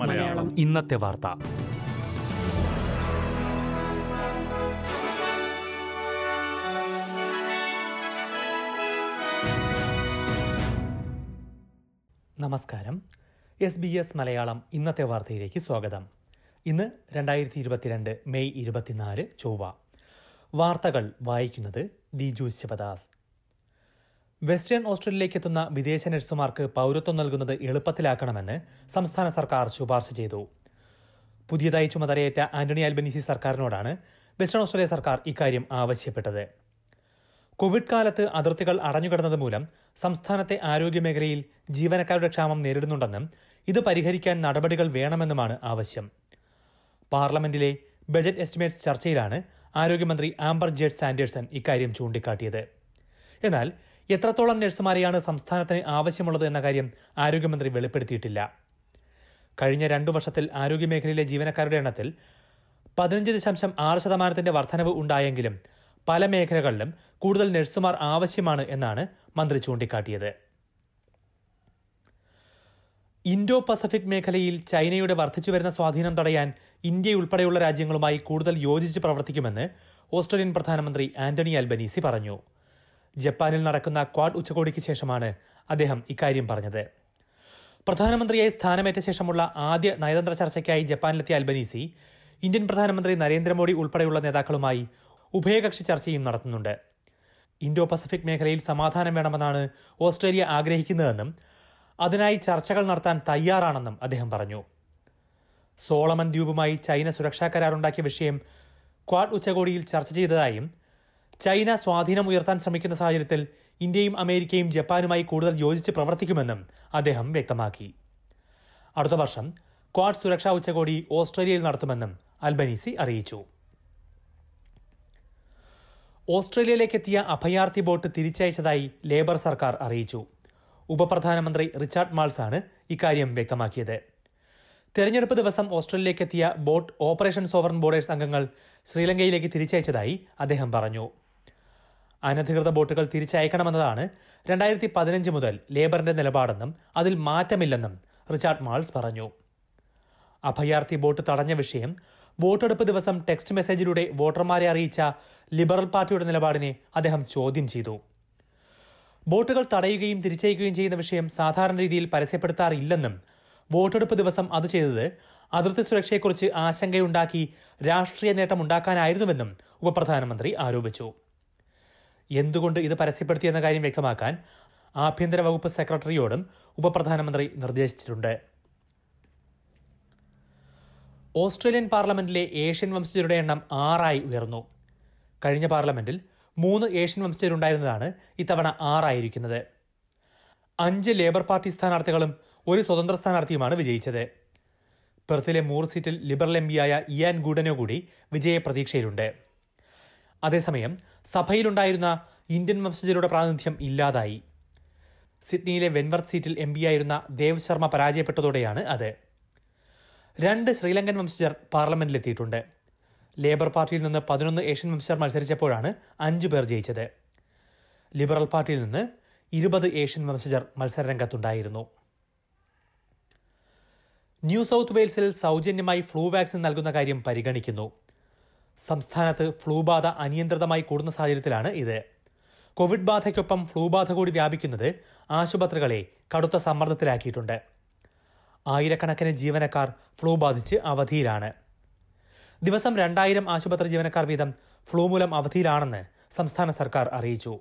മലയാളം. ഇന്നത്തെ വാർത്ത. നമസ്കാരം. എസ് ബി എസ് മലയാളം ഇന്നത്തെ വാർത്തയിലേക്ക് സ്വാഗതം. ഇന്ന് രണ്ടായിരത്തി ഇരുപത്തിരണ്ട് മെയ് ഇരുപത്തിനാല് ചൊവ്വ. വാർത്തകൾ വായിക്കുന്നത് ദിജു ശിവദാസ്. വെസ്റ്റേൺ ഓസ്ട്രേലിയയിലേക്ക് എത്തുന്ന വിദേശ നഴ്സുമാർക്ക് പൗരത്വം നൽകുന്നത് എളുപ്പത്തിലാക്കണമെന്ന് സംസ്ഥാന സർക്കാർ ശുപാർശ ചെയ്തു. പുതിയതായി ചുമതലയേറ്റ ആന്റണി അൽബനീസി സർക്കാരിനോടാണ് വെസ്റ്റേൺ ഓസ്ട്രേലിയ സർക്കാർ ഇക്കാര്യം ആവശ്യപ്പെട്ടത്. കോവിഡ് കാലത്ത് അതിർത്തികൾ അടഞ്ഞുകിടന്നത് മൂലം സംസ്ഥാനത്തെ ആരോഗ്യമേഖലയിൽ ജീവനക്കാരുടെ ക്ഷാമം നേരിടുന്നുണ്ടെന്നും ഇത് പരിഹരിക്കാൻ നടപടികൾ വേണമെന്നുമാണ് ആവശ്യം. പാർലമെന്റിലെ ബജറ്റ് എസ്റ്റിമേറ്റ്സ് ചർച്ചയിലാണ് ആരോഗ്യമന്ത്രി ആംബർ ജേഡ് സാൻഡേഴ്സൺ ഇക്കാര്യം ചൂണ്ടിക്കാട്ടിയത്. എന്നാൽ എത്രത്തോളം നഴ്സുമാരെയാണ് സംസ്ഥാനത്തിന് ആവശ്യമുള്ളത് എന്ന കാര്യം ആരോഗ്യമന്ത്രി വെളിപ്പെടുത്തിയിട്ടില്ല. കഴിഞ്ഞ രണ്ടു വർഷത്തിൽ ആരോഗ്യമേഖലയിലെ ജീവനക്കാരുടെ എണ്ണത്തിൽ പതിനഞ്ച് ദശാംശം ആറ് ശതമാനത്തിന്റെ വർധനവ് ഉണ്ടായെങ്കിലും പല മേഖലകളിലും കൂടുതൽ നഴ്സുമാർ ആവശ്യമാണ് എന്നാണ് മന്ത്രി ചൂണ്ടിക്കാട്ടിയത്. ഇൻഡോ പസഫിക് മേഖലയിൽ ചൈനയുടെ വർദ്ധിച്ചുവരുന്ന സ്വാധീനം തടയാൻ ഇന്ത്യ ഉൾപ്പെടെയുള്ള രാജ്യങ്ങളുമായി കൂടുതൽ യോജിച്ച് പ്രവർത്തിക്കുമെന്ന് ഓസ്ട്രേലിയൻ പ്രധാനമന്ത്രി ആന്റണി അൽബനീസി പറഞ്ഞു. ജപ്പാനിൽ നടക്കുന്ന ക്വാഡ് ഉച്ചകോടിക്ക് ശേഷമാണ് അദ്ദേഹം ഇക്കാര്യം പറഞ്ഞത്. പ്രധാനമന്ത്രിയായി സ്ഥാനമേറ്റ ശേഷമുള്ള ആദ്യ നയതന്ത്ര ചർച്ചയ്ക്കായി ജപ്പാനിലെത്തിയ അൽബനീസി ഇന്ത്യൻ പ്രധാനമന്ത്രി നരേന്ദ്രമോദി ഉൾപ്പെടെയുള്ള നേതാക്കളുമായി ഉഭയകക്ഷി ചർച്ചയും നടത്തുന്നുണ്ട്. ഇന്തോ പസഫിക് മേഖലയിൽ സമാധാനം വേണമെന്നാണ് ഓസ്ട്രേലിയ ആഗ്രഹിക്കുന്നതെന്നും അതിനായി ചർച്ചകൾ നടത്താൻ തയ്യാറാണെന്നും അദ്ദേഹം പറഞ്ഞു. സോളമൻ ദ്വീപുമായി ചൈന സുരക്ഷാ കരാറുണ്ടാക്കിയ വിഷയം ക്വാഡ് ഉച്ചകോടിയിൽ ചർച്ച ചെയ്തതായും ചൈന സ്വാധീനം ഉയർത്താൻ ശ്രമിക്കുന്ന സാഹചര്യത്തിൽ ഇന്ത്യയും അമേരിക്കയും ജപ്പാനുമായി കൂടുതൽ യോജിച്ച് പ്രവർത്തിക്കുമെന്നും അദ്ദേഹം വ്യക്തമാക്കി. അടുത്ത വർഷം ക്വാഡ് സുരക്ഷാ ഉച്ചകോടി ഓസ്ട്രേലിയയിൽ നടത്തുമെന്നും അൽബനീസി അറിയിച്ചു. ഓസ്ട്രേലിയയിലേക്ക് എത്തിയ അഭയാർത്ഥി ബോട്ട് തിരിച്ചയച്ചതായി ലേബർ സർക്കാർ അറിയിച്ചു. ഉപപ്രധാനമന്ത്രി റിച്ചാർഡ് മാൾസ് ആണ് ഇക്കാര്യം വ്യക്തമാക്കിയത്. തെരഞ്ഞെടുപ്പ് ദിവസം ഓസ്ട്രേലിയയിലേക്ക് എത്തിയ ബോട്ട് ഓപ്പറേഷൻ സോവറൻ ബോർഡേഴ്സ് അംഗങ്ങൾ ശ്രീലങ്കയിലേക്ക് തിരിച്ചയച്ചതായി അദ്ദേഹം പറഞ്ഞു. അനധികൃത ബോട്ടുകൾ തിരിച്ചയക്കണമെന്നതാണ് രണ്ടായിരത്തി പതിനഞ്ച് മുതൽ ലേബറിന്റെ നിലപാടെന്നും അതിൽ മാറ്റമില്ലെന്നും റിച്ചാർഡ് മാൾസ് പറഞ്ഞു. അഭയാർത്ഥി ബോട്ട് തടഞ്ഞ വിഷയം വോട്ടെടുപ്പ് ദിവസം ടെക്സ്റ്റ് മെസ്സേജിലൂടെ വോട്ടർമാരെ അറിയിച്ച ലിബറൽ പാർട്ടിയുടെ നിലപാടിനെ അദ്ദേഹം ചോദ്യം ചെയ്തു. ബോട്ടുകൾ തടയുകയും തിരിച്ചയക്കുകയും ചെയ്യുന്ന വിഷയം സാധാരണ രീതിയിൽ പരസ്യപ്പെടുത്താറില്ലെന്നും വോട്ടെടുപ്പ് ദിവസം അത് ചെയ്തത് അതിർത്തി സുരക്ഷയെക്കുറിച്ച് ആശങ്കയുണ്ടാക്കി രാഷ്ട്രീയ നേട്ടമുണ്ടാക്കാനായിരുന്നുവെന്നും ഉപപ്രധാനമന്ത്രി ആരോപിച്ചു. എന്തുകൊണ്ട് ഇത് പരസ്യപ്പെടുത്തിയെന്ന കാര്യം വ്യക്തമാക്കാൻ ആഭ്യന്തര വകുപ്പ് സെക്രട്ടറിയോടും ഉപപ്രധാനമന്ത്രി നിർദ്ദേശിച്ചിട്ടുണ്ട്. ഓസ്ട്രേലിയൻ പാർലമെന്റിലെ ഏഷ്യൻ വംശജരുടെ എണ്ണം ആറായി ഉയർന്നു. കഴിഞ്ഞ പാർലമെന്റിൽ മൂന്ന് ഏഷ്യൻ വംശജരുണ്ടായിരുന്നതാണ് ഇത്തവണ ആറായിരിക്കുന്നത്. അഞ്ച് ലേബർ പാർട്ടി സ്ഥാനാർത്ഥികളും ഒരു സ്വതന്ത്ര സ്ഥാനാർത്ഥിയുമാണ് വിജയിച്ചത്. പെർത്തിലെ മൂർ സീറ്റിൽ ലിബറൽ എം പിയായ ഇയാൻ ഗൂഡനോ കൂടി വിജയ പ്രതീക്ഷയിലുണ്ട് അതേസമയം സഭയിലുണ്ടായിരുന്ന ഇന്ത്യൻ വംശജരുടെ പ്രാതിനിധ്യം ഇല്ലാതായി. സിഡ്നിയിലെ വെൻവർത്ത് സീറ്റിൽ എം പിയായിരുന്ന ദേവ് ശർമ്മ പരാജയപ്പെട്ടതോടെയാണ് അത്. രണ്ട് ശ്രീലങ്കൻ വംശജർ പാർലമെന്റിലെത്തിയിട്ടുണ്ട്. ലേബർ പാർട്ടിയിൽ നിന്ന് പതിനൊന്ന് ഏഷ്യൻ വംശജർ മത്സരിച്ചപ്പോഴാണ് അഞ്ചു പേർ ജയിച്ചത്. ലിബറൽ പാർട്ടിയിൽ നിന്ന് ഇരുപത് ഏഷ്യൻ വംശജർ മത്സരരംഗത്തുണ്ടായിരുന്നു. ന്യൂ സൗത്ത് വെയിൽസിൽ സൗജന്യമായി ഫ്ലൂ വാക്സിൻ നൽകുന്ന കാര്യം പരിഗണിക്കുന്നു. സംസ്ഥാനത്ത് ഫ്ലൂ ബാധ അനിയന്ത്രിതമായി കൂടുന്ന സാഹചര്യത്തിലാണ് ഇത്. കോവിഡ് ബാധയ്ക്കൊപ്പം ഫ്ലൂ ബാധ കൂടി വ്യാപിക്കുന്നത് ആശുപത്രികളെ കടുത്ത സമ്മർദ്ദത്തിലാക്കിയിട്ടുണ്ട്. ആയിരക്കണക്കിന് ജീവനക്കാർ ഫ്ലൂ ബാധിച്ച് അവധിയിലാണ്. ദിവസം രണ്ടായിരം ആശുപത്രി ജീവനക്കാർ വീതം ഫ്ലൂ മൂലം അവധിയിലാണെന്ന് സംസ്ഥാന സർക്കാർ അറിയിച്ചു.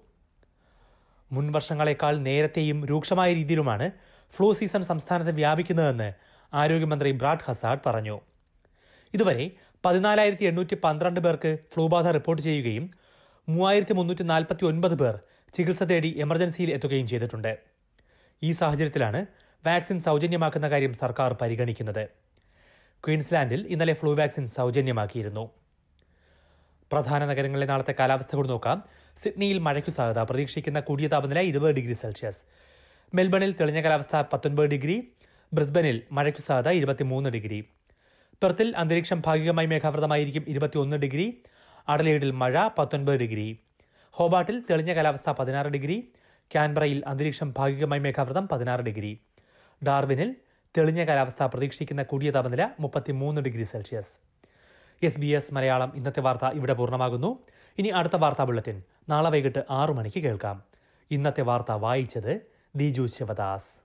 മുൻ വർഷങ്ങളെക്കാൾ നേരത്തെയും രൂക്ഷമായ രീതിയിലുമാണ് ഫ്ലൂ സീസൺ സംസ്ഥാനത്ത് വ്യാപിക്കുന്നതെന്ന് ആരോഗ്യമന്ത്രി ബ്രാഡ് ഹസാഡ് പറഞ്ഞു. ഇതുവരെ പതിനാലായിരത്തി എണ്ണൂറ്റി പന്ത്രണ്ട് പേർക്ക് ഫ്ലൂ ബാധ റിപ്പോർട്ട് ചെയ്യുകയും മൂവായിരത്തി മുന്നൂറ്റി നാൽപ്പത്തി ഒൻപത് പേർ ചികിത്സ തേടി എമർജൻസിയിൽ എത്തുകയും ചെയ്തിട്ടുണ്ട്. ഈ സാഹചര്യത്തിലാണ് വാക്സിൻ സൗജന്യമാക്കുന്ന കാര്യം സർക്കാർ പരിഗണിക്കുന്നത്. ക്വീൻസ്ലാൻഡിൽ ഇന്നലെ ഫ്ലൂ വാക്സിൻ സൗജന്യമാക്കിയിരുന്നു. പ്രധാന നഗരങ്ങളിലെ നാളത്തെ കാലാവസ്ഥ കൂടി നോക്കാം. സിഡ്നിയിൽ മഴയ്ക്കു സാധ്യത. പ്രതീക്ഷിക്കുന്ന കൂടിയ താപനില ഇരുപത് ഡിഗ്രി സെൽഷ്യസ്. മെൽബണിൽ തെളിഞ്ഞ കാലാവസ്ഥ പത്തൊൻപത് ഡിഗ്രി. ബ്രിസ്ബനിൽ മഴയ്ക്കു സാധ്യത ഇരുപത്തിമൂന്ന് ഡിഗ്രി. പെർത്തിൽ അന്തരീക്ഷം ഭാഗികമായി മേഘാവൃതമായിരിക്കും ഇരുപത്തിയൊന്ന് ഡിഗ്രി അഡലേഡിൽ മഴ പത്തൊൻപത് ഡിഗ്രി ഹോബാട്ടിൽ തെളിഞ്ഞ കാലാവസ്ഥ പതിനാറ് ഡിഗ്രി കാൻബറയിൽ അന്തരീക്ഷം ഭാഗികമായി മേഘാവൃതം പതിനാറ് ഡിഗ്രി ഡാർവിനിൽ തെളിഞ്ഞ കാലാവസ്ഥ പ്രതീക്ഷിക്കുന്ന കൂടിയ താപനില മുപ്പത്തിമൂന്ന് degree Celsius. S B S Malayalam ഇന്നത്തെ വാർത്ത ഇവിടെ പൂർണമാകുന്നു. ഇനി അടുത്ത വാർത്താ ബുള്ളറ്റിൻ. നാളെ വൈകിട്ട് ആറു മണിക്ക് കേൾക്കാം. ഇന്നത്തെ വാർത്ത വായിച്ചത് ദിജു ശിവദാസ്.